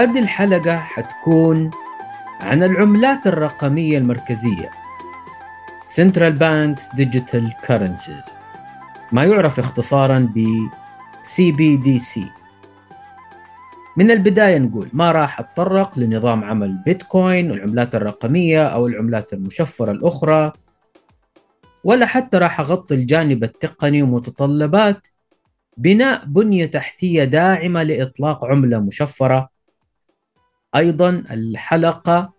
هذه الحلقة حتكون عن العملات الرقمية المركزية. Central Banks Digital Currencies. ما يعرف اختصارا ب CBDC من البداية نقول ما راح أتطرق لنظام عمل بيتكوين والعملات الرقمية أو العملات المشفرة الأخرى ولا حتى راح أغطي الجانب التقني ومتطلبات بناء بنية تحتية داعمة لإطلاق عملة مشفرة أيضا الحلقة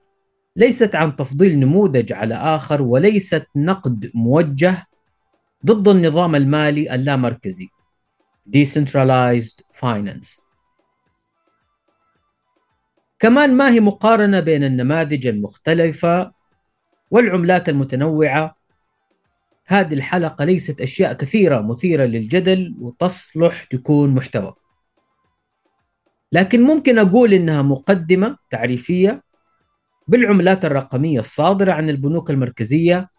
ليست عن تفضيل نموذج على آخر وليست نقد موجه ضد النظام المالي اللامركزي Decentralized Finance. كمان ما هي مقارنة بين النماذج المختلفة والعملات المتنوعة؟ هذه الحلقة ليست أشياء كثيرة مثيرة للجدل وتصلح تكون محتوى. لكن ممكن أقول إنها مقدمة تعريفية بالعملات الرقمية الصادرة عن البنوك المركزية.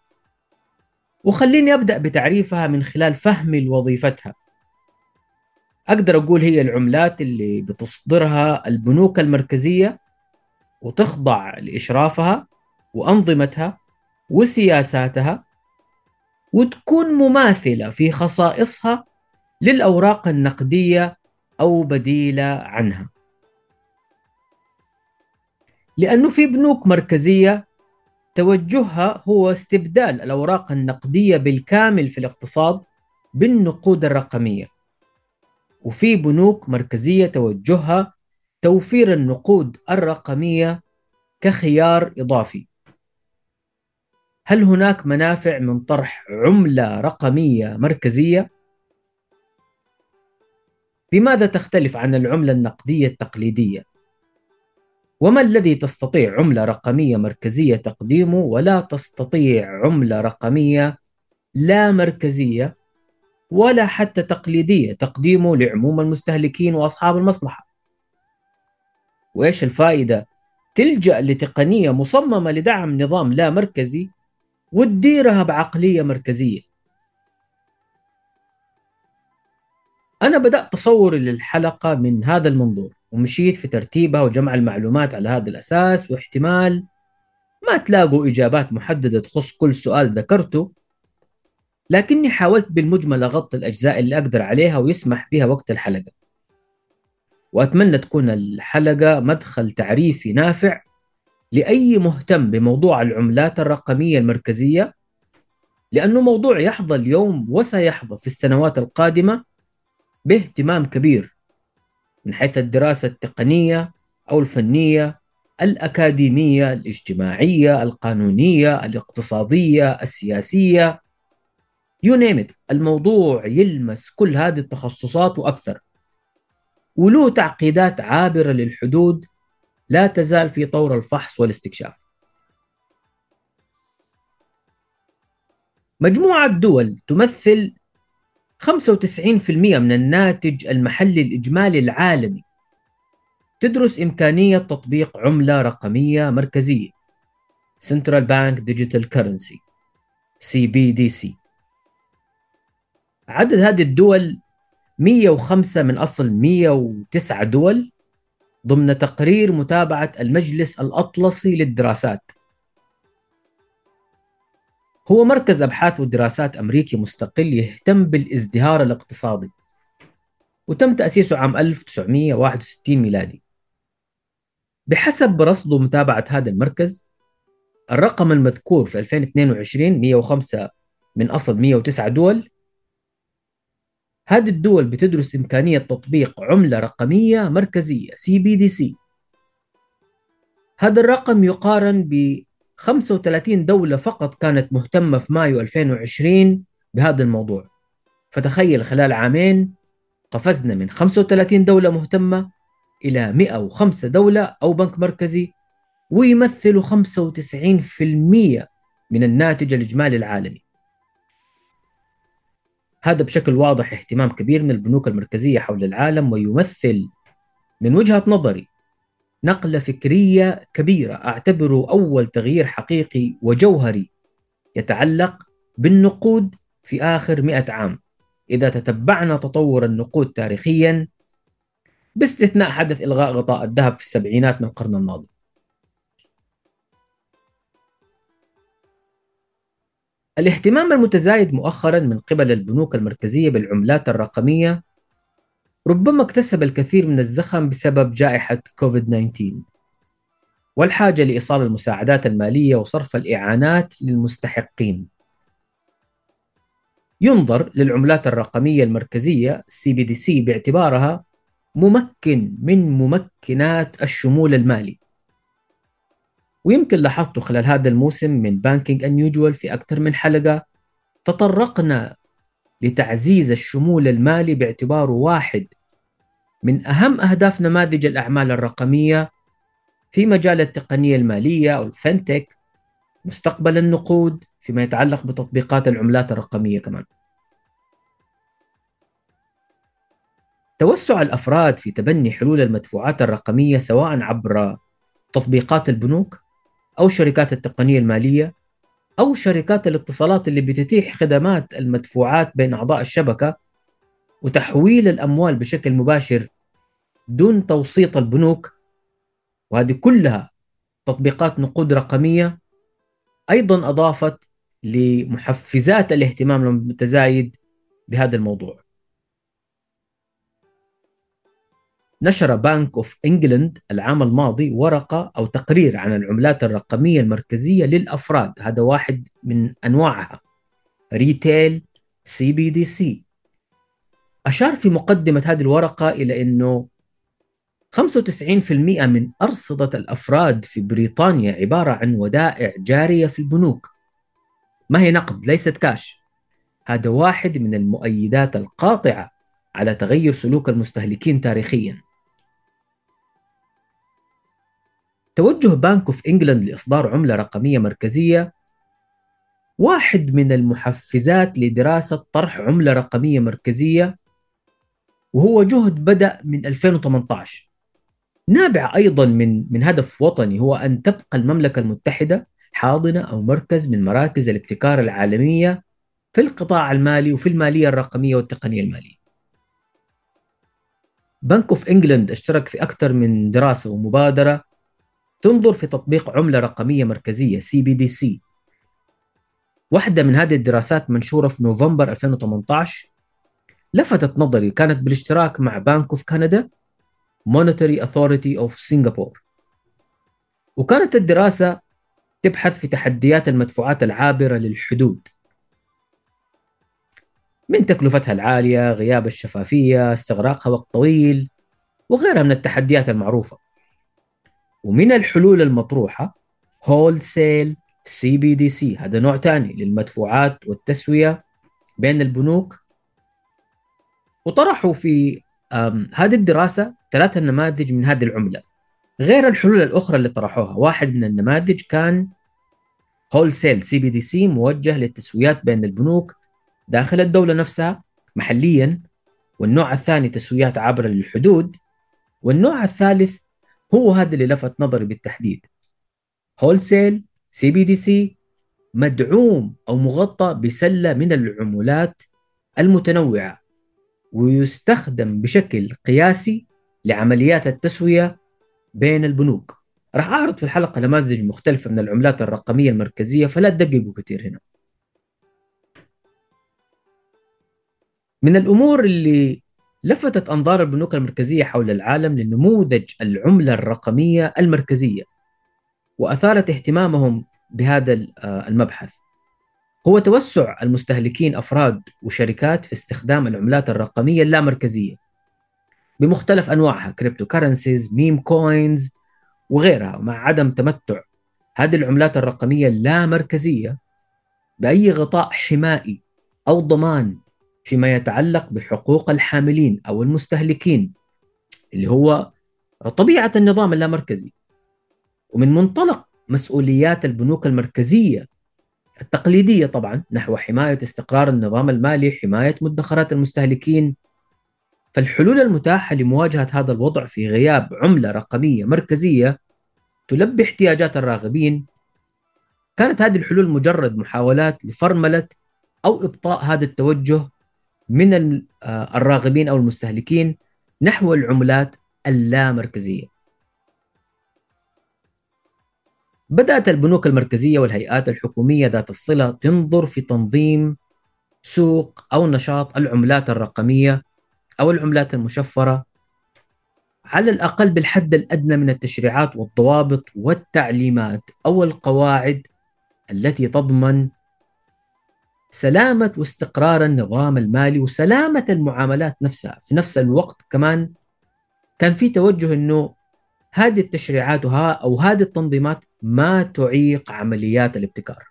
وخليني أبدأ بتعريفها من خلال فهمي لوظيفتها. أقدر أقول هي العملات اللي بتصدرها البنوك المركزية وتخضع لإشرافها وأنظمتها وسياساتها وتكون مماثلة في خصائصها للأوراق النقدية أو بديلة عنها. لأنه في بنوك مركزية توجهها هو استبدال الأوراق النقدية بالكامل في الاقتصاد بالنقود الرقمية. وفي بنوك مركزية توجهها توفير النقود الرقمية كخيار إضافي. هل هناك منافع من طرح عملة رقمية مركزية؟ بماذا تختلف عن العملة النقدية التقليدية؟ وما الذي تستطيع عملة رقمية مركزية تقديمه ولا تستطيع عملة رقمية لا مركزية ولا حتى تقليدية تقديمه لعموم المستهلكين وأصحاب المصلحة وإيش الفائدة؟ تلجأ لتقنية مصممة لدعم نظام لا مركزي وتديرها بعقلية مركزية أنا بدأت تصوري للحلقة من هذا المنظور ومشيت في ترتيبها وجمع المعلومات على هذا الأساس واحتمال ما تلاقوا إجابات محددة تخص كل سؤال ذكرته لكني حاولت بالمجمل أغطي الأجزاء اللي أقدر عليها ويسمح بها وقت الحلقة. وأتمنى تكون الحلقة مدخل تعريفي نافع لأي مهتم بموضوع العملات الرقمية المركزية لأنه موضوع يحظى اليوم وسيحظى في السنوات القادمة باهتمام كبير من حيث الدراسة التقنية أو الفنية الأكاديمية الاجتماعية القانونية الاقتصادية السياسية. يو نيم الموضوع يلمس كل هذه التخصصات وأكثر. وله تعقيدات عابرة للحدود لا تزال في طور الفحص والاستكشاف. مجموعة دول تمثل 95% من الناتج المحلي الإجمالي العالمي. تدرس إمكانية تطبيق عملة رقمية مركزية. Central Bank Digital Currency. CBDC عدد هذه الدول 105 من أصل 109 دول ضمن تقرير متابعة المجلس الأطلسي للدراسات. هو مركز أبحاث ودراسات أمريكي مستقل يهتم بالازدهار الاقتصادي وتم تأسيسه عام 1961 ميلادي. بحسب رصد ومتابعة هذا المركز الرقم المذكور في 2022 105 من أصل 109 دول هذه الدول بتدرس إمكانية تطبيق عملة رقمية مركزية CBDC هذا الرقم يقارن ب 35 دولة فقط كانت مهتمة في مايو 2020 بهذا الموضوع. فتخيل خلال عامين قفزنا من 35 دولة مهتمة إلى 105 دولة أو بنك مركزي ويمثلوا 95% من الناتج الإجمالي العالمي. هذا بشكل واضح اهتمام كبير من البنوك المركزية حول العالم ويمثل من وجهة نظري نقلة فكرية كبيرة. أعتبره أول تغيير حقيقي وجوهري يتعلق بالنقود في آخر مئة عام. إذا تتبعنا تطور النقود تاريخيا باستثناء حدث إلغاء غطاء الذهب في السبعينات من القرن الماضي. الاهتمام المتزايد مؤخرا من قبل البنوك المركزية بالعملات الرقمية ربما اكتسب الكثير من الزخم بسبب جائحة كوفيد 19 والحاجة لإيصال المساعدات المالية وصرف الإعانات للمستحقين. ينظر للعملات الرقمية المركزية CBDC باعتبارها ممكن من ممكنات الشمول المالي. ويمكن لاحظتوا خلال هذا الموسم من بانكينج انيوجوال في أكثر من حلقة تطرقنا لتعزيز الشمول المالي باعتباره واحد من أهم أهداف نماذج الأعمال الرقمية في مجال التقنية المالية أو الفنتك مستقبل النقود فيما يتعلق بتطبيقات العملات الرقمية كمان. توسع الأفراد في تبني حلول المدفوعات الرقمية سواء عبر تطبيقات البنوك أو شركات التقنية المالية أو شركات الاتصالات اللي بتتيح خدمات المدفوعات بين أعضاء الشبكة وتحويل الأموال بشكل مباشر دون توسيط البنوك. وهذه كلها تطبيقات نقود رقمية أيضا أضافت لمحفزات الاهتمام المتزايد بهذا الموضوع. نشر Bank of England العام الماضي ورقة أو تقرير عن العملات الرقمية المركزية للأفراد. هذا واحد من أنواعها. retail CBDC أشار في مقدمة هذه الورقة إلى إنه 95% من أرصدة الأفراد في بريطانيا عبارة عن ودائع جارية في البنوك. ما هي نقد؟ ليست كاش هذا واحد من المؤيدات القاطعة على تغير سلوك المستهلكين تاريخيا. توجه بانك اوف إنجلاند لإصدار عملة رقمية مركزية واحد من المحفزات لدراسة طرح عملة رقمية مركزية وهو جهد بدأ من 2018 نابع أيضا من من هدف وطني هو أن تبقى المملكة المتحدة حاضنة أو مركز من مراكز الابتكار العالمية في القطاع المالي وفي المالية الرقمية والتقنية المالية. Bank of England اشترك في أكثر من دراسة ومبادرة تنظر في تطبيق عملة رقمية مركزية C واحدة من هذه الدراسات منشورة في نوفمبر 2018 لفتت نظري كانت بالاشتراك مع Bank of Canada, Monetary Authority of Singapore وكانت الدراسة تبحث في تحديات المدفوعات العابرة للحدود. من تكلفتها العالية غياب الشفافية استغراقها وقت طويل وغيرها من التحديات المعروفة. ومن الحلول المطروحة هول سيل سي بي دي سي هذا نوع ثاني للمدفوعات والتسوية بين البنوك. وطرحوا في هذه الدراسة ثلاثة نماذج من هذه العملة. غير الحلول الأخرى اللي طرحوها واحد من النماذج كان هول سيل سي بي دي سي موجه للتسويات بين البنوك داخل الدولة نفسها محليا. والنوع الثاني تسويات عبر الحدود. والنوع الثالث هو هذا اللي لفت نظري بالتحديد. هول سيل سي بي دي سي مدعوم أو مغطى بسلة من العملات المتنوعة ويستخدم بشكل قياسي لعمليات التسوية بين البنوك. راح أعرض في الحلقة نماذج مختلفة من العملات الرقمية المركزية فلا تدققوا كثير هنا. من الأمور اللي لفتت أنظار البنوك المركزية حول العالم لنموذج العملة الرقمية المركزية وأثارت اهتمامهم بهذا آه، المبحث. هو توسع المستهلكين أفراد وشركات في استخدام العملات الرقمية اللامركزية بمختلف أنواعها cryptocurrencies, meme coins وغيرها. مع عدم تمتع هذه العملات الرقمية اللامركزية بأي غطاء حمائي أو ضمان فيما يتعلق بحقوق الحاملين أو المستهلكين اللي هو طبيعة النظام اللامركزي. ومن منطلق مسؤوليات البنوك المركزية التقليدية طبعا نحو حماية استقرار النظام المالي، حماية مدخرات المستهلكين. فالحلول المتاحة لمواجهة هذا الوضع في غياب عملة رقمية مركزية تلبي احتياجات الراغبين. كانت هذه الحلول مجرد محاولات لفرملة أو إبطاء هذا التوجه من آه، الراغبين أو المستهلكين نحو العملات اللامركزية. بدأت البنوك المركزية والهيئات الحكومية ذات الصلة تنظر في تنظيم سوق أو نشاط العملات الرقمية أو العملات المشفرة على الأقل بالحد الأدنى من التشريعات والضوابط والتعليمات أو القواعد التي تضمن سلامة واستقرار النظام المالي وسلامة المعاملات نفسها. في نفس الوقت كمان كان في توجه أنه هذه التشريعات أو هذه التنظيمات ما تعيق عمليات الابتكار.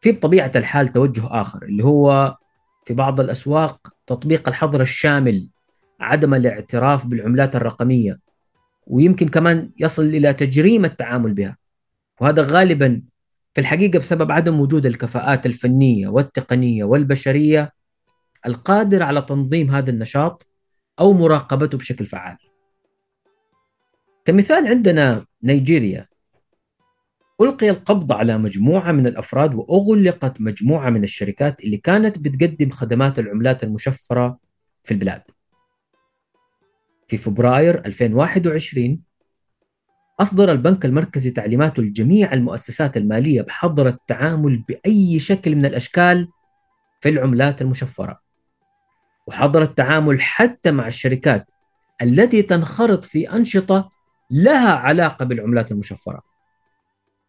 في بطبيعة الحال توجه آخر اللي هو في بعض الأسواق تطبيق الحظر الشامل عدم الاعتراف بالعملات الرقمية ويمكن كمان يصل إلى تجريم التعامل بها. وهذا غالبا في الحقيقة بسبب عدم وجود الكفاءات الفنية والتقنية والبشرية القادرة على تنظيم هذا النشاط أو مراقبته بشكل فعال. كمثال عندنا نيجيريا. ألقي القبض على مجموعة من الأفراد وأغلقت مجموعة من الشركات اللي كانت بتقدم خدمات العملات المشفرة في البلاد. في فبراير 2021 أصدر البنك المركزي تعليماته لجميع المؤسسات المالية بحظر التعامل بأي شكل من الأشكال في العملات المشفرة. وحظر التعامل حتى مع الشركات التي تنخرط في أنشطة لها علاقة بالعملات المشفرة.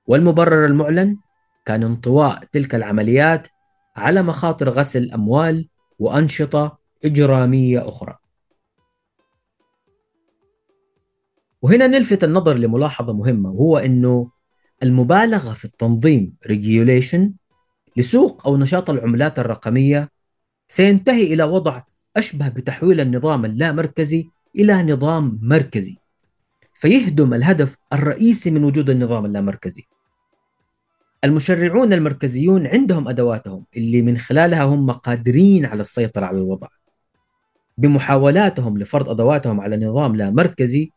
والمبرر المعلن كان انطواء تلك العمليات على مخاطر غسل أموال وأنشطة إجرامية أخرى. وهنا نلفت النظر لملاحظة مهمة وهو أنه المبالغة في التنظيم regulation لسوق أو نشاط العملات الرقمية سينتهي إلى وضع أشبه بتحويل النظام اللامركزي إلى نظام مركزي فيهدم الهدف الرئيسي من وجود النظام اللامركزي. المشرعون المركزيون عندهم أدواتهم اللي من خلالها هم قادرين على السيطرة على الوضع بمحاولاتهم لفرض أدواتهم على نظام لا مركزي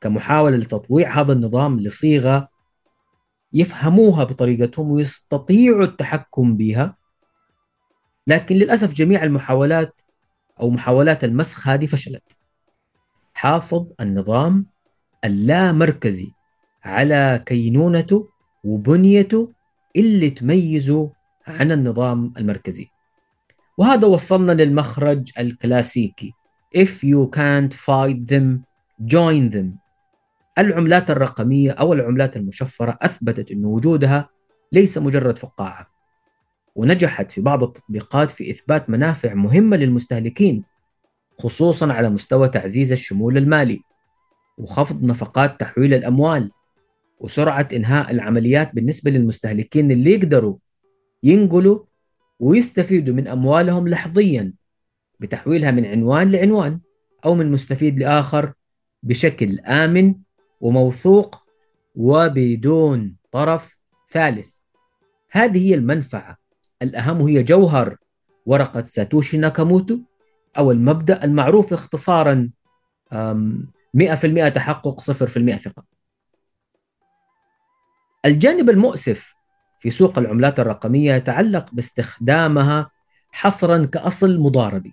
كمحاولة لتطويع هذا النظام لصيغة يفهموها بطريقتهم ويستطيعوا التحكم بها. لكن للأسف جميع المحاولات أو محاولات المسخ هذه فشلت. حافظ النظام اللامركزي على كينونته وبنيته اللي تميزه عن النظام المركزي. وهذا وصلنا للمخرج الكلاسيكي. If you can't fight them, join them. العملات الرقمية أو العملات المشفرة أثبتت أن وجودها ليس مجرد فقاعة ونجحت في بعض التطبيقات في إثبات منافع مهمة للمستهلكين خصوصا على مستوى تعزيز الشمول المالي وخفض نفقات تحويل الأموال وسرعة إنهاء العمليات بالنسبة للمستهلكين اللي يقدروا ينقلوا ويستفيدوا من أموالهم لحظيا بتحويلها من عنوان لعنوان أو من مستفيد لآخر بشكل آمن وموثوق وبدون طرف ثالث. هذه هي المنفعة. الأهم هي جوهر. ورقة ساتوشي ناكاموتو. أو المبدأ المعروف اختصارا 100% تحقق 0% ثقة. الجانب المؤسف في سوق العملات الرقمية يتعلق باستخدامها حصرا كأصل مضاربي.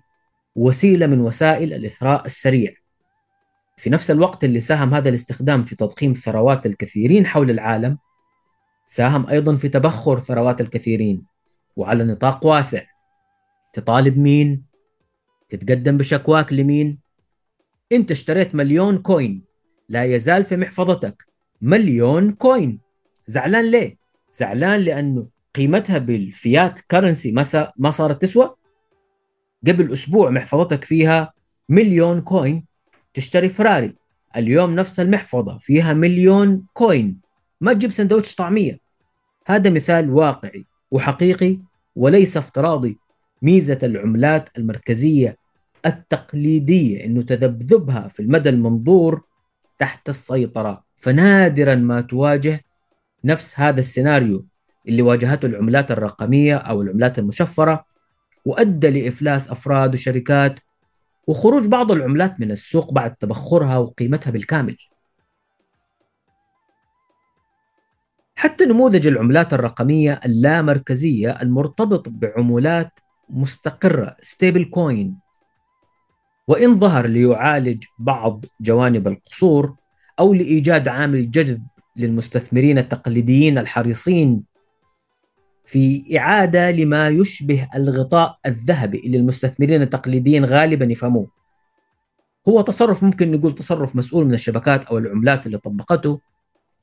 وسيلة من وسائل الإثراء السريع. في نفس الوقت اللي ساهم هذا الاستخدام في تضخيم ثروات الكثيرين حول العالم ساهم أيضا في تبخر ثروات الكثيرين وعلى نطاق واسع تطالب مين؟ تتقدم بشكواك لمين؟ إنت اشتريت مليون كوين لا يزال في محفظتك مليون coin زعلان ليه؟ زعلان لأنه قيمتها بال fiat currency ما ما صارت تسوى قبل أسبوع محفظتك فيها مليون coin تشتري فراري. اليوم نفس المحفظة فيها مليون coin. ما تجيب سندوتش طعمية. هذا مثال واقعي وحقيقي وليس افتراضي. ميزة العملات المركزية التقليدية إنه تذبذبها في المدى المنظور تحت السيطرة. فنادرا ما تواجه نفس هذا السيناريو اللي واجهته العملات الرقمية أو العملات المشفرة وأدى لإفلاس أفراد وشركات وخروج بعض العملات من السوق بعد تبخرها وقيمتها بالكامل. حتى نموذج العملات الرقمية اللامركزية المرتبط بعملات مستقرة stablecoin وإن ظهر ليعالج بعض جوانب القصور أو لإيجاد عامل جذب للمستثمرين التقليديين الحريصين في إعادة لما يشبه الغطاء الذهبي اللي المستثمرين التقليديين غالبا يفهموه. هو تصرف ممكن نقول تصرف مسؤول من الشبكات أو العملات اللي طبقته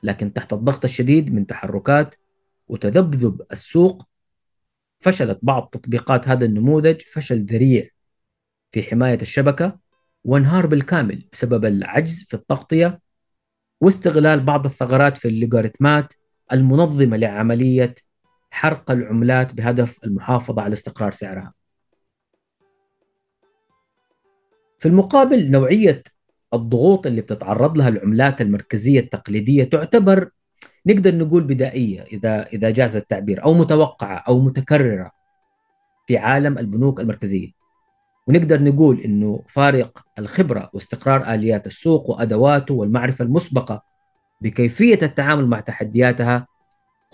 لكن تحت الضغط الشديد من تحركات وتذبذب السوق فشلت بعض تطبيقات هذا النموذج فشل ذريع في حماية الشبكة وانهار بالكامل بسبب العجز في التغطية واستغلال بعض الثغرات في اللوغاريتمات المنظمة لعملية حرق العملات بهدف المحافظة على استقرار سعرها. في المقابل نوعية الضغوط اللي بتتعرض لها العملات المركزية التقليدية تعتبر نقدر نقول بدائية إذا إذا جاز التعبير أو متوقعة أو متكررة في عالم البنوك المركزية. ونقدر نقول إنه فارق الخبرة واستقرار آليات السوق وأدواته والمعرفة المسبقة بكيفية التعامل مع تحدياتها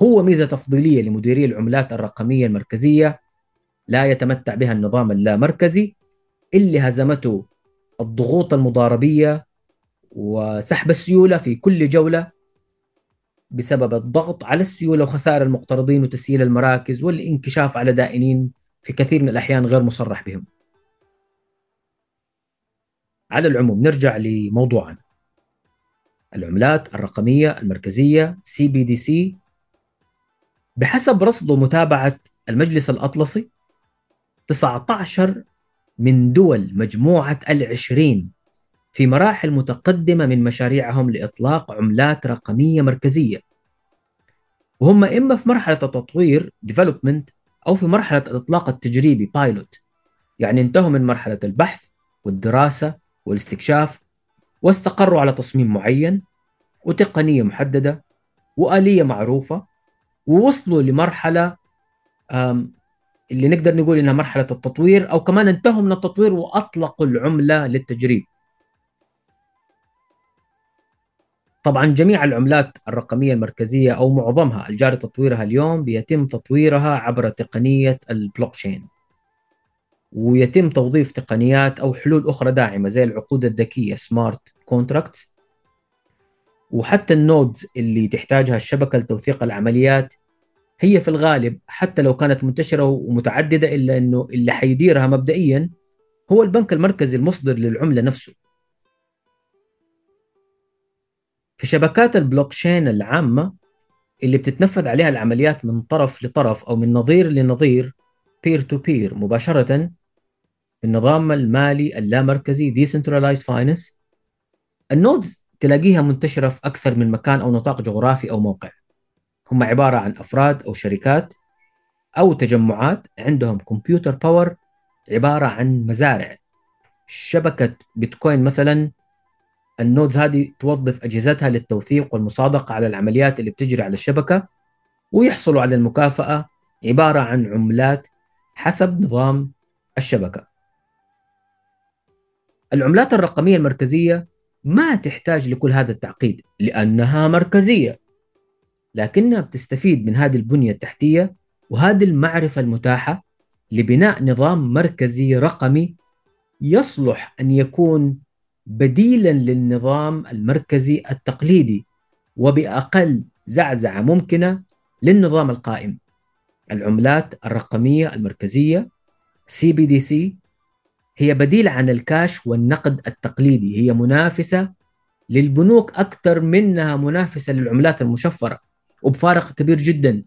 هو ميزة تفضيلية لمديري العملات الرقمية المركزية لا يتمتع بها النظام اللامركزي اللي هزمته الضغوط المضاربية وسحب السيولة في كل جولة بسبب الضغط على السيولة وخسائر المقترضين وتسييل المراكز والانكشاف على دائنين في كثير من الأحيان غير مصرح بهم. على العموم نرجع لموضوعنا. العملات الرقمية المركزية CBDC بحسب رصد ومتابعه المجلس الأطلسي 19 من دول مجموعة العشرين في مراحل متقدمة من مشاريعهم لإطلاق عملات رقمية مركزية. وهم إما في مرحلة التطوير development أو في مرحلة الإطلاق التجريبي pilot يعني انتهوا من مرحلة البحث والدراسة والاستكشاف واستقروا على تصميم معين وتقنية محددة وآلية معروفة ووصلوا لمرحلة اللي نقدر نقول إنها مرحلة التطوير أو كمان انتهوا من التطوير وأطلقوا العملة للتجريب. طبعا جميع العملات الرقمية المركزية أو معظمها الجاري تطويرها اليوم بيتم تطويرها عبر تقنية البلوك تشين ويتم توظيف تقنيات أو حلول أخرى داعمة زي العقود الذكية smart contracts وحتى ال nodes اللي تحتاجها الشبكة لتوثيق العمليات هي في الغالب حتى لو كانت منتشرة ومتعددة إلا إنه اللي حيديرها مبدئيا هو البنك المركزي المصدر للعملة نفسه. في شبكات البلوكشين العامة اللي بتتنفذ عليها العمليات من طرف لطرف أو من نظير لنظير peer to peer مباشرة النظام المالي اللامركزي Decentralized Finance ال nodes تلاقيها منتشرة في أكثر من مكان أو نطاق جغرافي أو موقع هم عبارة عن أفراد أو شركات أو تجمعات عندهم computer power عبارة عن مزارع شبكة بيتكوين مثلا ال nodes هذه توظف أجهزتها للتوثيق والمصادقة على العمليات اللي بتجري على الشبكة ويحصلوا على المكافأة عبارة عن عملات حسب نظام الشبكة. العملات الرقمية المركزية ما تحتاج لكل هذا التعقيد لأنها مركزية لكنها بتستفيد من هذه البنية التحتية وهذه المعرفة المتاحة لبناء نظام مركزي رقمي يصلح أن يكون بديلا للنظام المركزي التقليدي وبأقل زعزعة ممكنة للنظام القائم. العملات BDC هي بديل عن الكاش والنقد التقليدي، هي منافسة للبنوك أكثر منها منافسة للعملات المشفرة وبفارق كبير جدا.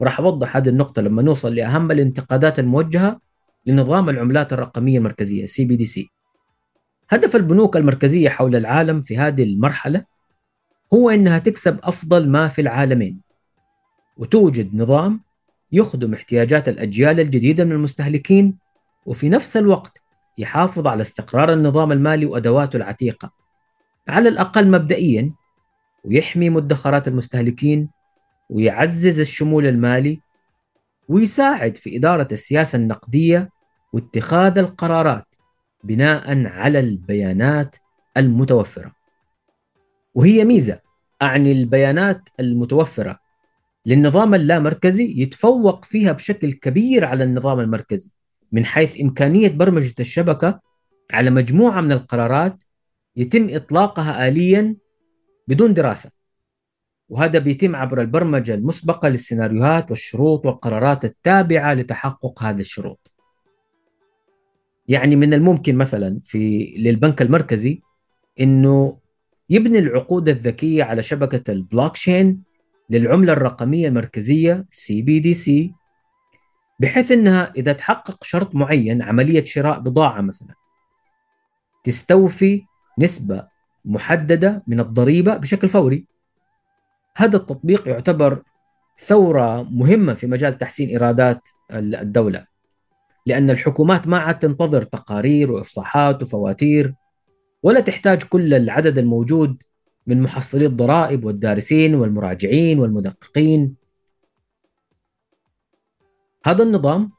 وراح أوضح هذه النقطة لما نوصل لأهم الانتقادات الموجهة لنظام العملات BDC. هدف البنوك المركزية حول العالم في هذه المرحلة هو أنها تكسب أفضل ما في العالمين وتوجد نظام يخدم احتياجات الأجيال الجديدة من المستهلكين وفي نفس الوقت يحافظ على استقرار النظام المالي وأدواته العتيقة على الأقل مبدئيا ويحمي مدخرات المستهلكين ويعزز الشمول المالي ويساعد في إدارة السياسة النقدية واتخاذ القرارات بناء على البيانات المتوفرة. وهي ميزة أعني البيانات المتوفرة للنظام اللامركزي يتفوق فيها بشكل كبير على النظام المركزي من حيث إمكانية برمجة الشبكة على مجموعة من القرارات يتم إطلاقها آليا بدون دراسة. وهذا بيتم عبر البرمجة المسبقة للسيناريوهات والشروط والقرارات التابعة لتحقق هذه الشروط. يعني من الممكن مثلا في للبنك المركزي إنه يبني العقود الذكية على شبكة البلوكتشين للعملة الرقمية المركزية CBDC بحيث إنها إذا تحقق شرط معين عملية شراء بضاعة مثلا تستوفي نسبة محددة من الضريبة بشكل فوري. هذا التطبيق يعتبر ثورة مهمة في مجال تحسين إيرادات الدولة لأن الحكومات ما عاد تنتظر تقارير وإفصاحات وفواتير ولا تحتاج كل العدد الموجود من محصلي الضرائب والدارسين والمراجعين والمدققين. هذا النظام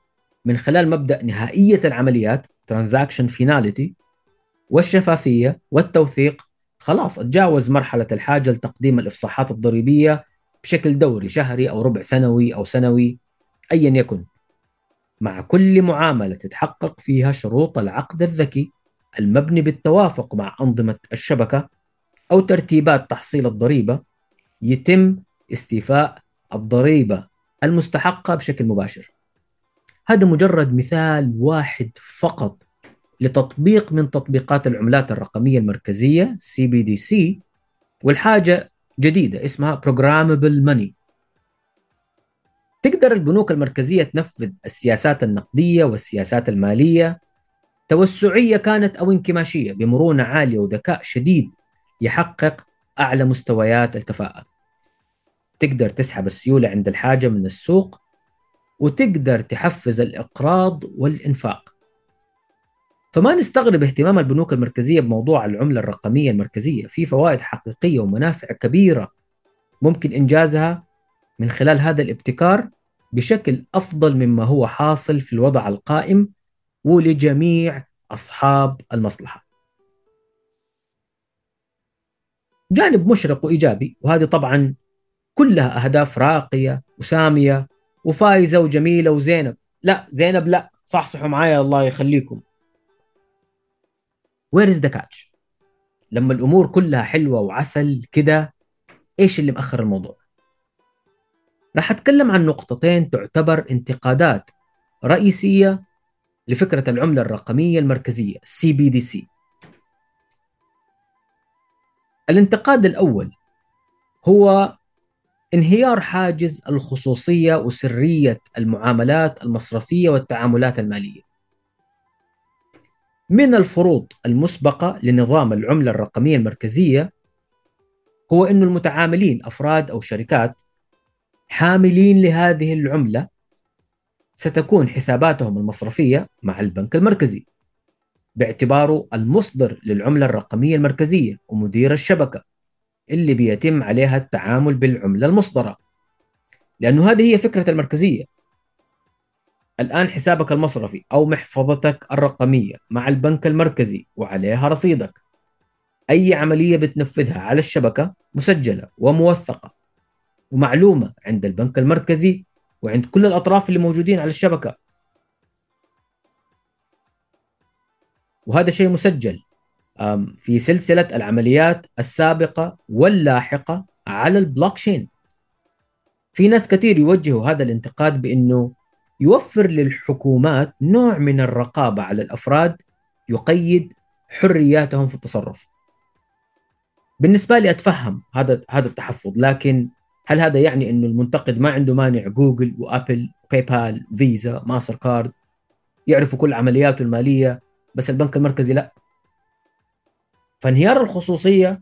من خلال مبدأ نهائية العمليات transaction finality والشفافية والتوثيق خلاص تجاوز مرحلة الحاجة لتقديم الإفصاحات الضريبية بشكل دوري شهري أو ربع سنوي أو سنوي ايا يكن. مع كل معاملة تتحقق فيها شروط العقد الذكي المبني بالتوافق مع أنظمة الشبكة أو ترتيبات تحصيل الضريبة يتم استيفاء الضريبة المستحقة بشكل مباشر. هذا مجرد مثال واحد فقط لتطبيق من تطبيقات العملات بي دي سي والحاجة جديدة اسمها programmable money تقدر البنوك المركزية تنفذ السياسات النقدية والسياسات المالية توسعية كانت أو انكماشية بمرونة عالية وذكاء شديد يحقق أعلى مستويات الكفاءة. تقدر تسحب السيولة عند الحاجة من السوق وتقدر تحفز الإقراض والإنفاق. فما نستغرب اهتمام البنوك المركزية بموضوع العملة الرقمية المركزية، في فوائد حقيقية ومنافع كبيرة ممكن إنجازها من خلال هذا الابتكار بشكل أفضل مما هو حاصل في الوضع القائم ولجميع أصحاب المصلحة. جانب مشرق وإيجابي وهذه طبعا كلها أهداف راقية وسامية وفايزة وجميلة وزينب، لا زينب لا صحصحوا معايا الله يخليكم. where is the catch؟ لما الأمور كلها حلوة وعسل كده إيش اللي مأخر الموضوع؟ راح أتكلم عن نقطتين تعتبر انتقادات رئيسية لفكرة العملة الرقمية المركزية CBDC الانتقاد الأول هو انهيار حاجز الخصوصية وسرية المعاملات المصرفية والتعاملات المالية. من الفروض المسبقة لنظام العملة الرقمية المركزية هو أن المتعاملين أفراد أو شركات حاملين لهذه العملة ستكون حساباتهم المصرفية مع البنك المركزي باعتباره المصدر للعملة الرقمية المركزية ومدير الشبكة. اللي بيتم عليها التعامل بالعملة المصدرة. لأنه هذه هي فكرة المركزية. الآن حسابك المصرفي أو محفظتك الرقمية مع البنك المركزي وعليها رصيدك. أي عملية بتنفذها على الشبكة مسجلة وموثقة. ومعلومة عند البنك المركزي وعند كل الأطراف اللي موجودين على الشبكة. وهذا شيء مسجل. في سلسلة العمليات السابقة واللاحقة على البلوكشين في ناس كثير يوجهوا هذا الانتقاد بأنه يوفر للحكومات نوع من الرقابة على الأفراد يقيد حرياتهم في التصرف. بالنسبة لي أتفهم هذا هذا التحفظ لكن هل هذا يعني أنه المنتقد ما عنده مانع جوجل وأبل باي بال فيزا ماستر كارد يعرفوا كل عملياته المالية بس البنك المركزي لا؟ فانهيار الخصوصية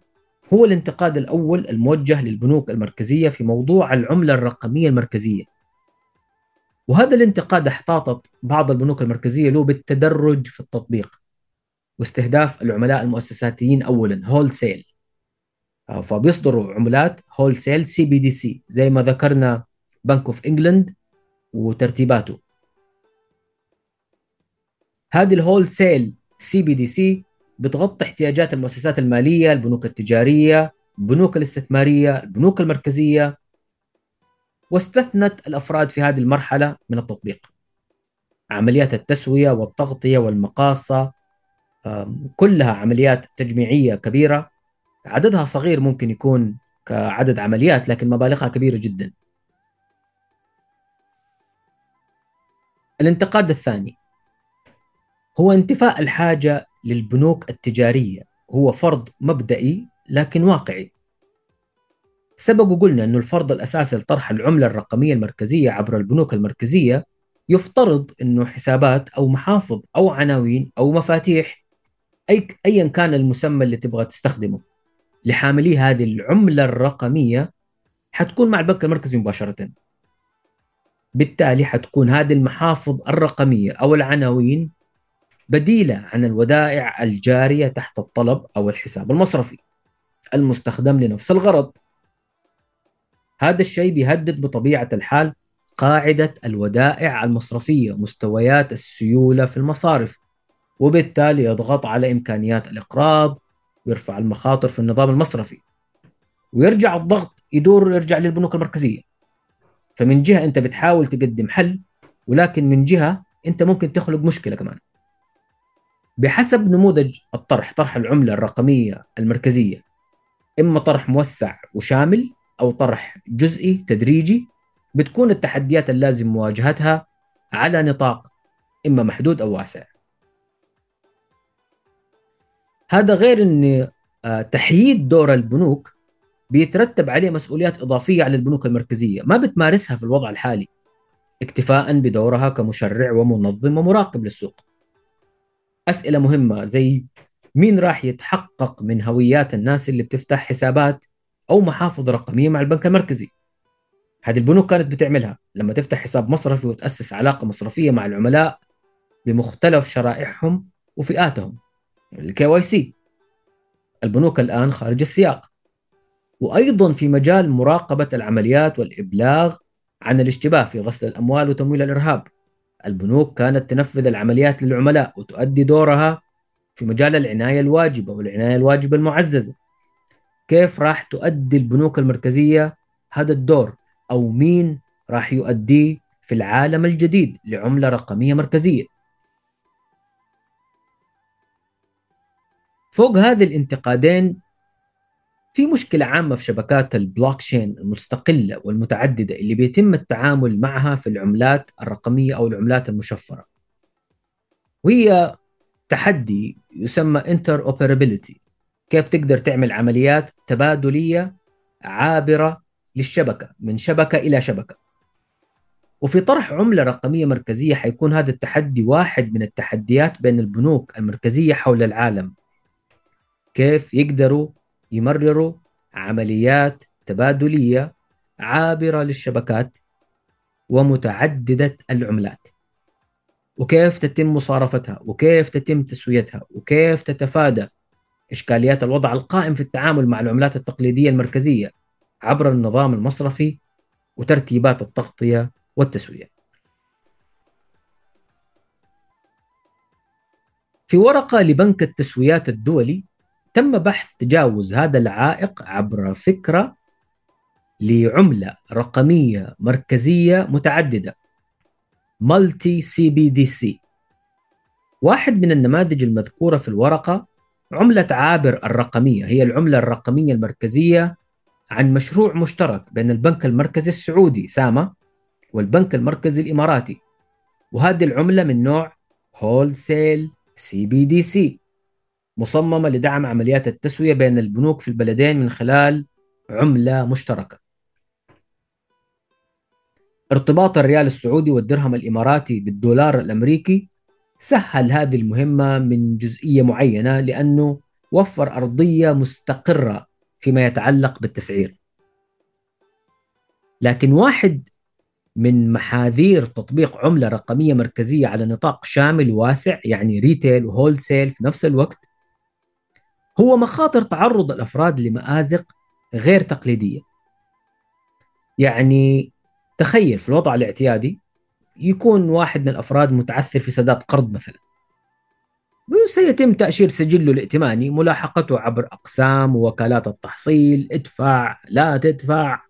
هو الانتقاد الأول الموجه للبنوك المركزية في موضوع العملة الرقمية المركزية. وهذا الانتقاد احتاطت بعض البنوك المركزية له بالتدرج في التطبيق واستهداف العملاء المؤسساتيين اولا wholesale آه، فبيصدروا عملات هول سيل سي بي دي سي زي ما ذكرنا Bank of England وترتيباته. هذه ال wholesale CBDC بتغطي احتياجات المؤسسات المالية البنوك التجارية البنوك الاستثمارية البنوك المركزية. واستثنت الأفراد في هذه المرحلة من التطبيق. عمليات التسوية والتغطية والمقاصة كلها عمليات تجميعية كبيرة. عددها صغير ممكن يكون كعدد عمليات لكن مبالغها كبيرة جدا. الانتقاد الثاني. هو انتفاء الحاجة للبنوك التجارية. هو فرض مبدئي لكن واقعي. سبق وقلنا أن الفرض الأساسي لطرح العملة الرقمية المركزية عبر البنوك المركزية يفترض أنه حسابات أو محافظ أو عناوين أو مفاتيح أي أيا كان المسمى اللي تبغى تستخدمه لحاملي هذه العملة الرقمية حتكون مع البنك المركزي مباشرة. بالتالي حتكون هذه المحافظ الرقمية أو العناوين بديلة عن الودائع الجارية تحت الطلب أو الحساب المصرفي المستخدم لنفس الغرض. هذا الشيء بيهدد بطبيعة الحال قاعدة الودائع المصرفية مستويات السيولة في المصارف وبالتالي يضغط على إمكانيات الإقراض ويرفع المخاطر في النظام المصرفي ويرجع الضغط يدور يرجع للبنوك المركزية. فمن جهة أنت بتحاول تقدم حل ولكن من جهة أنت ممكن تخلق مشكلة كمان. بحسب نموذج الطرح طرح العملة الرقمية المركزية. إما طرح موسع وشامل أو طرح جزئي تدريجي بتكون التحديات اللازم مواجهتها على نطاق إما محدود أو واسع. هذا غير أن آه، تحييد دور البنوك بيترتب عليه مسؤوليات إضافية على البنوك المركزية. ما بتمارسها في الوضع الحالي اكتفاء بدورها كمشرع ومنظم ومراقب للسوق. أسئلة مهمة زي مين راح يتحقق من هويات الناس اللي بتفتح حسابات أو محافظ رقمية مع البنك المركزي؟ هذه البنوك كانت بتعملها لما تفتح حساب مصرفي وتأسس علاقة مصرفية مع العملاء بمختلف شرائحهم وفئاتهم ال KYC البنوك الآن خارج السياق. وأيضا في مجال مراقبة العمليات والإبلاغ عن الاشتباه في غسل الأموال وتمويل الإرهاب. البنوك كانت تنفذ العمليات للعملاء وتؤدي دورها في مجال العناية الواجبة والعناية الواجبة المعززة. كيف راح تؤدي البنوك المركزية هذا الدور؟ أو مين راح يؤديه في العالم الجديد لعملة رقمية مركزية؟ فوق هذه الانتقادين في مشكلة عامة في شبكات البلوكتشين المستقلة والمتعددة اللي بيتم التعامل معها في العملات الرقمية أو العملات المشفرة. وهي تحدي يسمى interoperability كيف تقدر تعمل عمليات تبادلية عابرة للشبكة من شبكة إلى شبكة. وفي طرح عملة رقمية مركزية حيكون هذا التحدي واحد من التحديات بين البنوك المركزية حول العالم. كيف يقدروا يمرروا عمليات تبادلية عابرة للشبكات ومتعددة العملات. وكيف تتم مصارفتها؟ وكيف تتم تسويتها؟ وكيف تتفادى إشكاليات الوضع القائم في التعامل مع العملات التقليدية المركزية عبر النظام المصرفي وترتيبات التغطية والتسوية؟ في ورقة لبنك التسويات الدولي تم بحث تجاوز هذا العائق عبر فكرة لعملة رقمية مركزية متعددة multi CBDC. واحد من النماذج المذكورة في الورقة عملة عابر الرقمية هي العملة الرقمية المركزية عن مشروع مشترك بين البنك المركزي السعودي ساما والبنك المركزي الإماراتي وهذه العملة من نوع هول سيل سي بي دي سي. مصممة لدعم عمليات التسوية بين البنوك في البلدين من خلال عملة مشتركة. ارتباط الريال السعودي والدرهم الإماراتي بالدولار الأمريكي سهل هذه المهمة من جزئية معينة لأنه وفر أرضية مستقرة فيما يتعلق بالتسعير. لكن واحد من محاذير تطبيق عملة رقمية مركزية على نطاق شامل واسع يعني retail و wholesale في نفس الوقت هو مخاطر تعرض الأفراد لمآزق غير تقليدية. يعني تخيل في الوضع الاعتيادي يكون واحد من الأفراد متعثر في سداد قرض مثلا. وسيتم تأشير سجله الائتماني ملاحقته عبر أقسام ووكالات التحصيل ادفع لا تدفع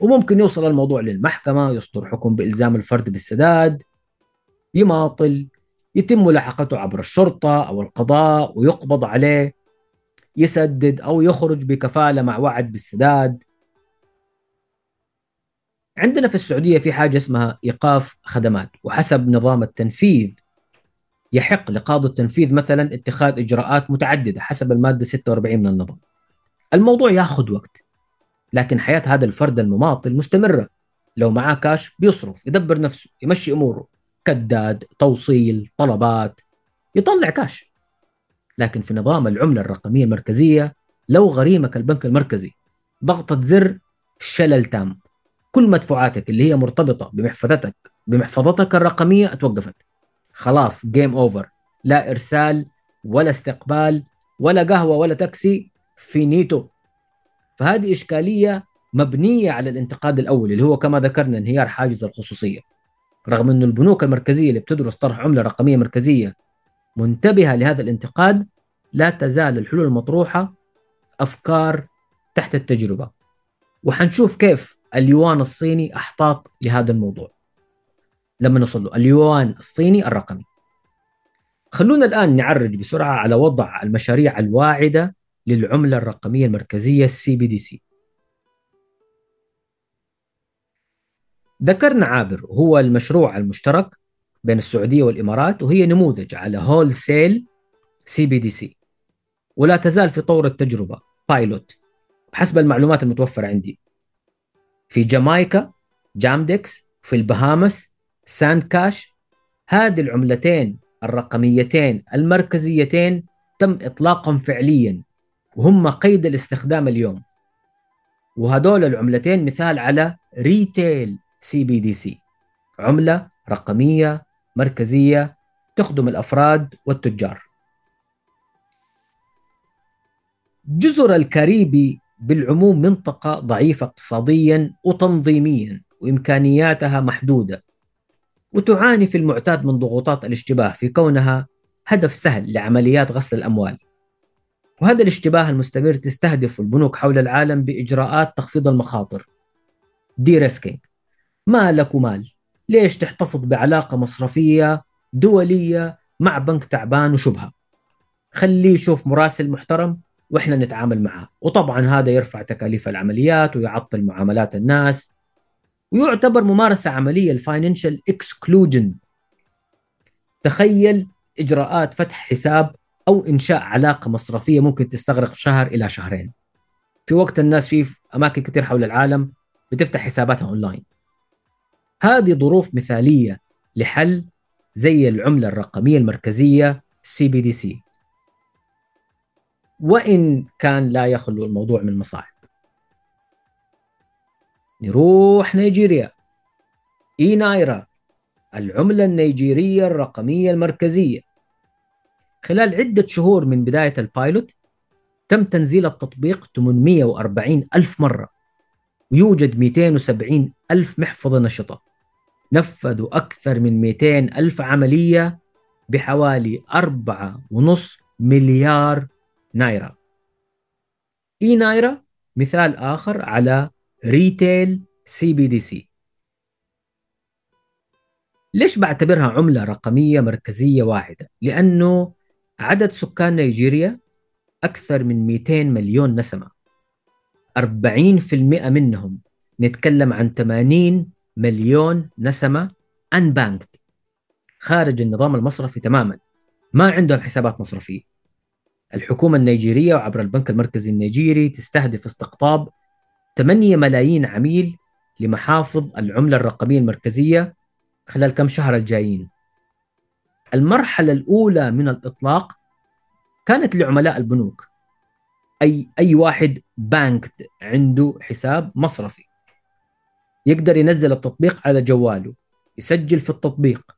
وممكن يوصل الموضوع للمحكمة يصدر حكم بإلزام الفرد بالسداد يماطل يتم ملاحقته عبر الشرطة أو القضاء ويقبض عليه يسدد أو يخرج بكفالة مع وعد بالسداد. عندنا في السعودية في حاجة اسمها إيقاف خدمات وحسب نظام التنفيذ يحق لقاضي التنفيذ مثلا اتخاذ إجراءات متعددة حسب المادة 46 من النظام. الموضوع ياخذ وقت لكن حياة هذا الفرد المماطل مستمرة. لو معاه كاش بيصرف يدبر نفسه يمشي أموره. كداد توصيل طلبات يطلع كاش. لكن في نظام العملة الرقمية المركزية لو غريمك البنك المركزي ضغطة زر شلل تام. كل مدفوعاتك اللي هي مرتبطة بمحفظتك بمحفظتك الرقمية اتوقفت خلاص game over لا إرسال ولا استقبال ولا قهوة ولا تاكسي فينيتو فهذه إشكالية مبنية على الانتقاد الأول اللي هو كما ذكرنا انهيار حاجز الخصوصية. رغم أن البنوك المركزية اللي بتدرس طرح عملة رقمية مركزية منتبهة لهذا الانتقاد لا تزال الحلول المطروحة أفكار تحت التجربة. وحنشوف كيف اليوان الصيني أحتاط لهذا الموضوع. لما نوصل له اليوان الصيني الرقمي. خلونا الآن نعرج بسرعة على وضع المشاريع الواعدة للعملة الرقمية المركزية ال CBDC ذكرنا عابر هو المشروع المشترك بين السعودية والإمارات وهي نموذج على هول سيل سي بي دي سي ولا تزال في طور التجربة pilot بحسب المعلومات المتوفرة عندي. في جامايكا JAM-DEX في البهامس Sand Dollar هذه العملتين الرقميتين المركزيتين تم إطلاقهم فعليا وهم قيد الاستخدام اليوم. وهدول العملتين مثال على retail CBDC عملة رقمية مركزية تخدم الأفراد والتجار. جزر الكاريبي بالعموم منطقة ضعيفة اقتصاديا وتنظيميا وإمكانياتها محدودة وتعاني في المعتاد من ضغوطات الاشتباه في كونها هدف سهل لعمليات غسل الأموال. وهذا الاشتباه المستمر تستهدف البنوك حول العالم بإجراءات تخفيض المخاطر. de-risking ما لك مال؟ ليش تحتفظ بعلاقة مصرفية دولية مع بنك تعبان وشبهة؟ خليه يشوف مراسل محترم وإحنا نتعامل معاه. وطبعا هذا يرفع تكاليف العمليات ويعطل معاملات الناس. ويعتبر ممارسة عملية ال financial exclusion. تخيل إجراءات فتح حساب أو إنشاء علاقة مصرفية ممكن تستغرق شهر إلى شهرين. في وقت الناس في أماكن كثير حول العالم بتفتح حساباتها أونلاين. هذه ظروف مثالية لحل زي العملة الرقمية المركزية C وإن كان لا يخلو الموضوع من مصاعب نروح نيجيريا. eNaira العملة النيجيرية الرقمية المركزية. خلال عدة شهور من بداية ال pilot تم تنزيل التطبيق 840 ألف مرة ويوجد 270 ألف محفظة نشطة. نفذوا أكثر من 200 ألف عملية بحوالي 4.5 مليار نايرا eNaira مثال آخر على retail CBDC. ليش بعتبرها عملة رقمية مركزية واعدة؟ لأنه عدد سكان نيجيريا أكثر من 200 مليون نسمة. 40% منهم نتكلم عن 80 مليون نسمة unbanked. خارج النظام المصرفي تماما. ما عندهم حسابات مصرفية. الحكومة النيجيرية وعبر البنك المركزي النيجيري تستهدف استقطاب 8 ملايين عميل لمحافظ العملة الرقمية المركزية خلال كم شهر الجايين. المرحلة الأولى من الإطلاق كانت لعملاء البنوك. أي أي واحد بانك عنده حساب مصرفي. يقدر ينزل التطبيق على جواله يسجل في التطبيق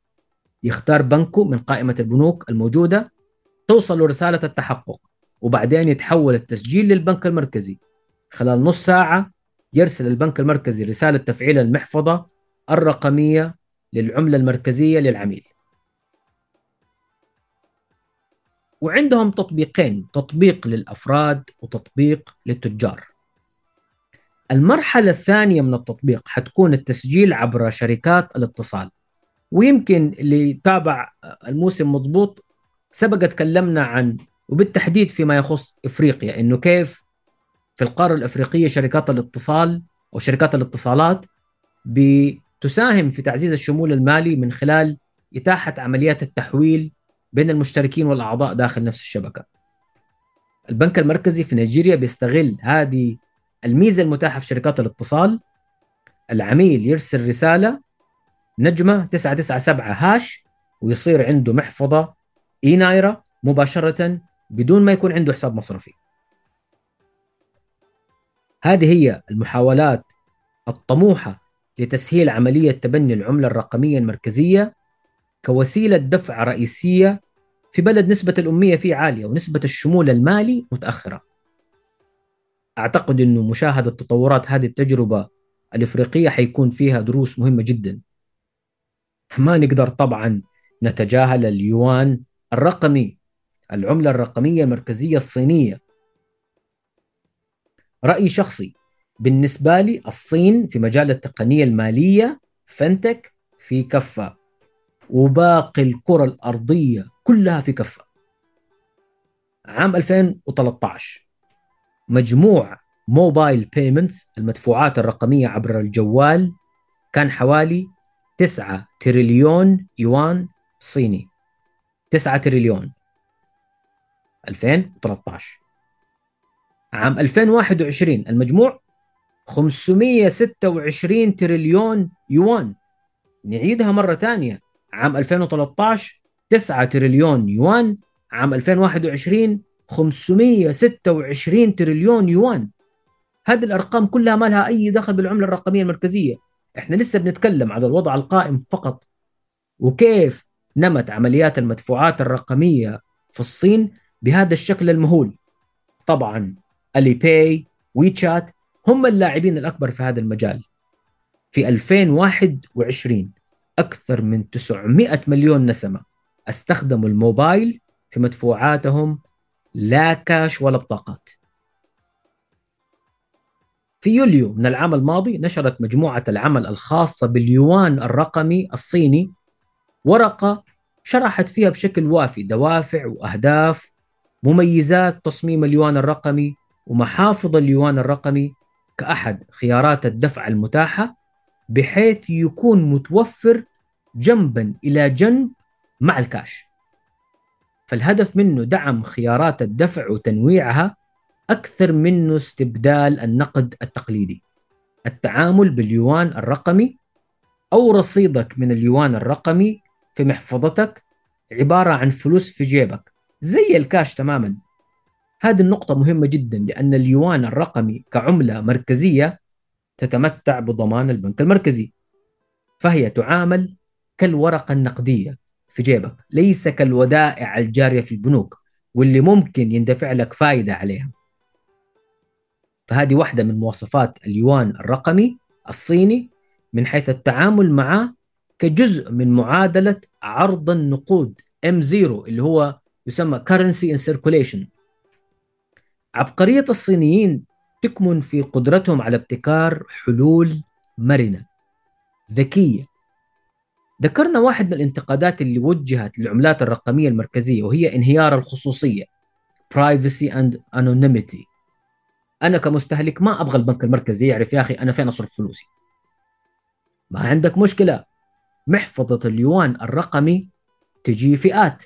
يختار بنكه من قائمة البنوك الموجودة توصل رسالة التحقق وبعدين يتحول التسجيل للبنك المركزي. خلال نص ساعة يرسل البنك المركزي رسالة تفعيل المحفظة الرقمية للعملة المركزية للعميل. وعندهم تطبيقين تطبيق للأفراد وتطبيق للتجار. المرحلة الثانية من التطبيق حتكون التسجيل عبر شركات الاتصال ويمكن اللي تابع الموسم مضبوط سبق تكلمنا عن وبالتحديد فيما يخص إفريقيا إنه كيف في القارة الإفريقية شركات الاتصال أو شركات الاتصالات بتساهم في تعزيز الشمول المالي من خلال إتاحة عمليات التحويل بين المشتركين والأعضاء داخل نفس الشبكة. البنك المركزي في نيجيريا بيستغل هذه الميزة المتاحة في شركات الاتصال العميل يرسل رسالة نجمة 997 هاش ويصير عنده محفظة اي نايرا مباشرة بدون ما يكون عنده حساب مصرفي. هذه هي المحاولات الطموحة لتسهيل عملية تبني العملة الرقمية المركزية كوسيلة دفع رئيسية في بلد نسبة الأمية فيه عالية ونسبة الشمول المالي متأخرة. أعتقد إنه مشاهدة تطورات هذه التجربة الإفريقية حيكون فيها دروس مهمة جدا. ما نقدر طبعا نتجاهل اليوان الرقمي العملة الرقمية المركزية الصينية. راي شخصي بالنسبة لي الصين في مجال التقنية المالية فنتك في كفة وباقي الكرة الأرضية كلها في كفة. عام 2013 مجموع موبايل بيمنتس المدفوعات الرقمية عبر الجوال كان حوالي 9 تريليون يوان صيني. 9 تريليون. 2013 عام 2021 المجموع 526 تريليون يوان. نعيدها مرة ثانية. عام 2013 9 تريليون يوان. عام 2021 526 تريليون يوان. هذه الأرقام كلها ما لها أي دخل بالعملة الرقمية المركزية. إحنا لسه بنتكلم على الوضع القائم فقط. وكيف نمت عمليات المدفوعات الرقمية في الصين بهذا الشكل المهول؟ طبعا ألي باي ويتشات هم اللاعبين الأكبر في هذا المجال. في 2021 أكثر من 900 مليون نسمة استخدموا الموبايل في مدفوعاتهم لا كاش ولا بطاقات. في يوليو من العام الماضي نشرت مجموعة العمل الخاصة باليوان الرقمي الصيني ورقة شرحت فيها بشكل وافي دوافع وأهداف مميزات تصميم اليوان الرقمي ومحافظ اليوان الرقمي كأحد خيارات الدفع المتاحة بحيث يكون متوفر جنبا إلى جنب مع الكاش. فالهدف منه دعم خيارات الدفع وتنويعها أكثر منه استبدال النقد التقليدي. التعامل باليوان الرقمي أو رصيدك من اليوان الرقمي في محفظتك عبارة عن فلوس في جيبك. زي الكاش تماما. هذه النقطة مهمة جدا لأن اليوان الرقمي كعملة مركزية تتمتع بضمان البنك المركزي. فهي تعامل كالورقة النقدية. في جيبك. ليس كالودائع الجارية في البنوك واللي ممكن يندفع لك فائدة عليها. فهذه واحدة من مواصفات اليوان الرقمي الصيني من حيث التعامل معه كجزء من معادلة عرض النقود M0 اللي هو يسمى currency in circulation. عبقرية الصينيين تكمن في قدرتهم على ابتكار حلول مرنة ذكية ذكرنا واحد من الانتقادات اللي وجهت للعملات الرقمية المركزية وهي انهيار الخصوصية privacy and anonymity. أنا كمستهلك ما أبغى البنك المركزي يعرف يا أخي أنا فين أصرف فلوسي. ما عندك مشكلة. محفظة اليوان الرقمي تجي فئات.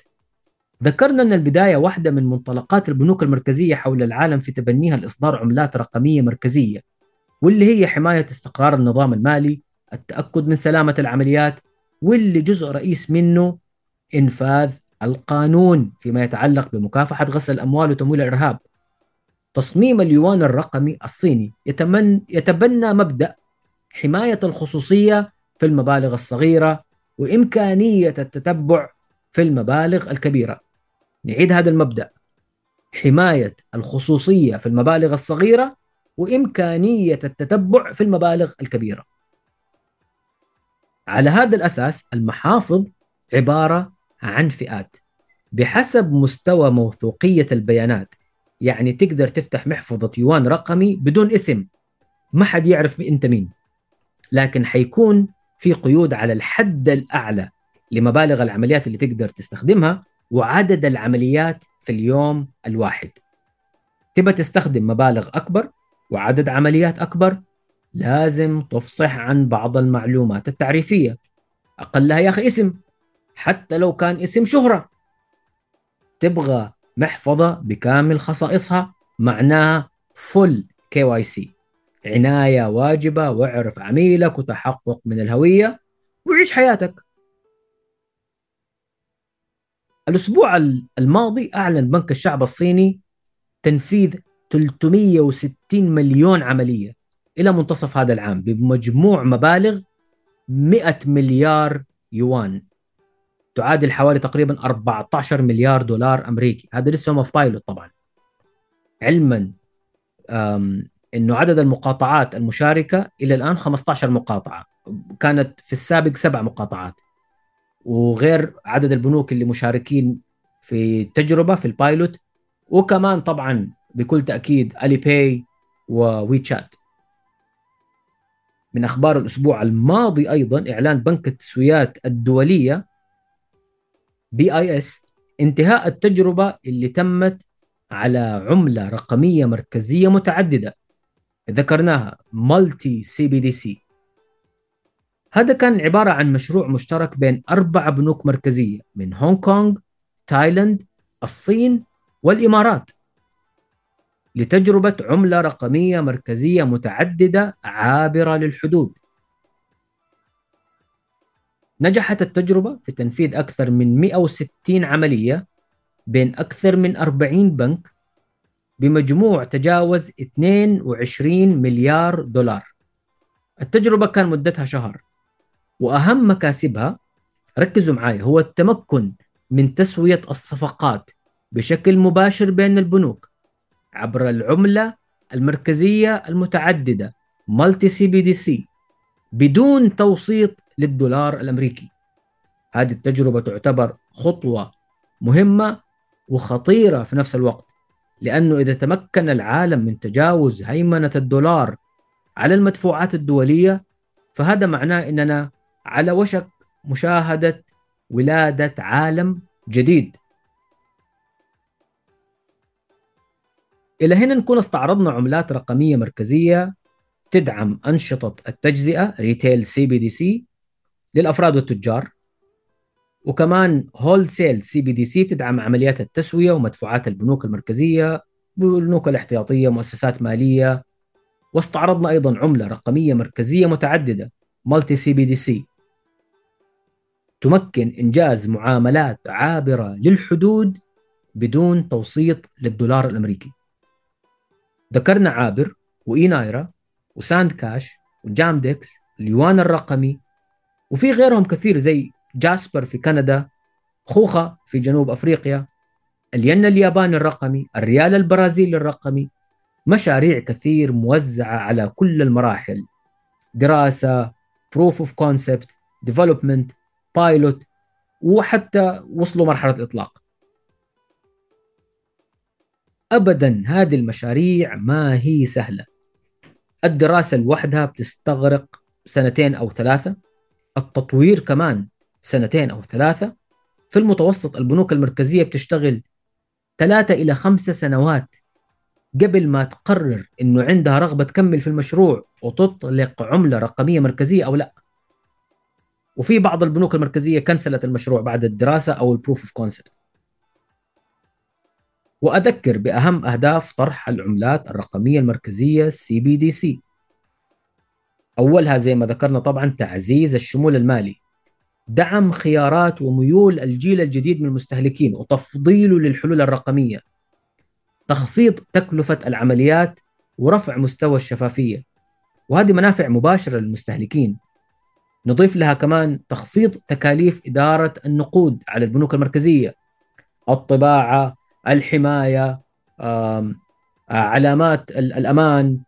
ذكرنا أن البداية واحدة من منطلقات البنوك المركزية حول العالم في تبنيها لإصدار عملات رقمية مركزية واللي هي حماية استقرار النظام المالي التأكد من سلامة العمليات واللي جزء رئيس منه إنفاذ القانون فيما يتعلق بمكافحة غسل الأموال وتمويل الإرهاب. تصميم اليوان الرقمي الصيني يتمن يتبنى مبدأ حماية الخصوصية في المبالغ الصغيرة وإمكانية التتبع في المبالغ الكبيرة. نعيد هذا المبدأ. حماية الخصوصية في المبالغ الصغيرة وإمكانية التتبع في المبالغ الكبيرة. على هذا الأساس المحافظ عبارة عن فئات. بحسب مستوى موثوقية البيانات يعني تقدر تفتح محفظة يوان رقمي بدون اسم. ما حد يعرف انت مين. لكن حيكون في قيود على الحد الأعلى لمبالغ العمليات اللي تقدر تستخدمها وعدد العمليات في اليوم الواحد. تبى تستخدم مبالغ أكبر وعدد عمليات أكبر؟ لازم تفصح عن بعض المعلومات التعريفية. أقلها يا أخي اسم حتى لو كان اسم شهرة. تبغى محفظة بكامل خصائصها معناها full KYC عناية واجبة واعرف عميلك وتحقق من الهوية وعيش حياتك. الأسبوع الماضي أعلن بنك الشعب الصيني تنفيذ 360 مليون عملية. إلى منتصف هذا العام بمجموع مبالغ 100 مليار يوان. تعادل حوالي تقريبا 14 مليار دولار أمريكي. هذا لسه هم في بايلوت طبعا. علما إنه عدد المقاطعات المشاركة إلى الآن 15 مقاطعة. كانت في السابق سبع مقاطعات. وغير عدد البنوك اللي مشاركين في التجربه في ال pilot وكمان طبعا بكل تأكيد Alipay و WeChat من أخبار الأسبوع الماضي أيضا إعلان بنك التسويات الدولية BIS انتهاء التجربة اللي تمت على عملة رقمية مركزية متعددة. ذكرناها multi CBDC. هذا كان عبارة عن مشروع مشترك بين أربع بنوك مركزية من هونغ كونغ تايلاند الصين والإمارات. لتجربة عملة رقمية مركزية متعددة عابرة للحدود. نجحت التجربة في تنفيذ أكثر من 160 عملية بين أكثر من 40 بنك بمجموع تجاوز 22 مليار دولار. التجربة كان مدتها شهر وأهم مكاسبها ركزوا معي هو التمكن من تسوية الصفقات بشكل مباشر بين البنوك. عبر العملة المركزية المتعددة multi CBDC بدون توسيط للدولار الأمريكي. هذه التجربة تعتبر خطوة مهمة وخطيرة في نفس الوقت لأنه إذا تمكن العالم من تجاوز هيمنة الدولار على المدفوعات الدولية فهذا معناه أننا على وشك مشاهدة ولادة عالم جديد. إلى هنا نكون استعرضنا عملات رقمية مركزية تدعم أنشطة التجزئة retail CBDC للأفراد والتجار. وكمان هول سيل سي بي دي سي تدعم عمليات التسوية ومدفوعات البنوك المركزية والبنوك الاحتياطية مؤسسات مالية. واستعرضنا أيضا عملة رقمية مركزية متعددة multi CBDC تمكن إنجاز معاملات عابرة للحدود بدون توسيط للدولار الأمريكي. ذكرنا عابر وإينايرا وساند كاش وجامدكس اليوان الرقمي وفي غيرهم كثير زي جاسبر في كندا خوخة في جنوب أفريقيا الين الياباني الرقمي الريال البرازيلي الرقمي مشاريع كثير موزعة على كل المراحل. دراسة proof of concept development pilot وحتى وصلوا مرحلة إطلاق أبدا هذه المشاريع ما هي سهلة. الدراسة لوحدها بتستغرق سنتين أو ثلاثة التطوير كمان سنتين أو ثلاثة. في المتوسط البنوك المركزية بتشتغل ثلاثة إلى خمسة سنوات قبل ما تقرر إنه عندها رغبة تكمل في المشروع وتطلق عملة رقمية مركزية أو لا. وفي بعض البنوك المركزية cancelت المشروع بعد الدراسة أو ال proof of concept وأذكر بأهم أهداف طرح العملات الرقمية المركزية سي أولها زي ما ذكرنا طبعا تعزيز الشمول المالي. دعم خيارات وميول الجيل الجديد من المستهلكين وتفضيله للحلول الرقمية. تخفيض تكلفة العمليات ورفع مستوى الشفافية. وهذه منافع مباشرة للمستهلكين. نضيف لها كمان تخفيض تكاليف إدارة النقود على البنوك المركزية. الطباعة الحماية علامات الأمان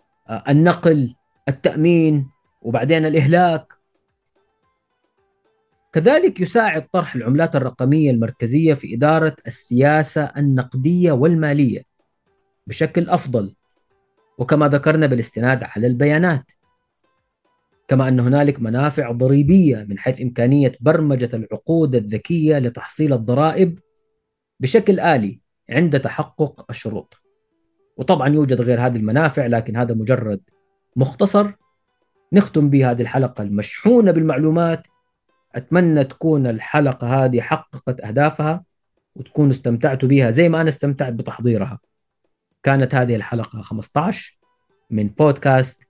النقل التأمين وبعدين الإهلاك كذلك يساعد طرح العملات الرقمية المركزية في إدارة السياسة النقدية والمالية بشكل أفضل وكما ذكرنا بالاستناد على البيانات. كما أن هنالك منافع ضريبية من حيث إمكانية برمجة العقود الذكية لتحصيل الضرائب بشكل آلي عند تحقق الشروط. وطبعا يوجد غير هذه المنافع لكن هذا مجرد مختصر نختم به هذه الحلقة المشحونة بالمعلومات. أتمنى تكون الحلقة هذه حققت أهدافها وتكونوا استمتعتوا بها زي ما أنا استمتعت بتحضيرها. كانت هذه الحلقة 15 من بودكاست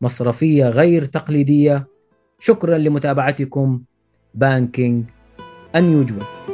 مصرفية غير تقليدية. شكرا لمتابعتكم. بانكينج unusual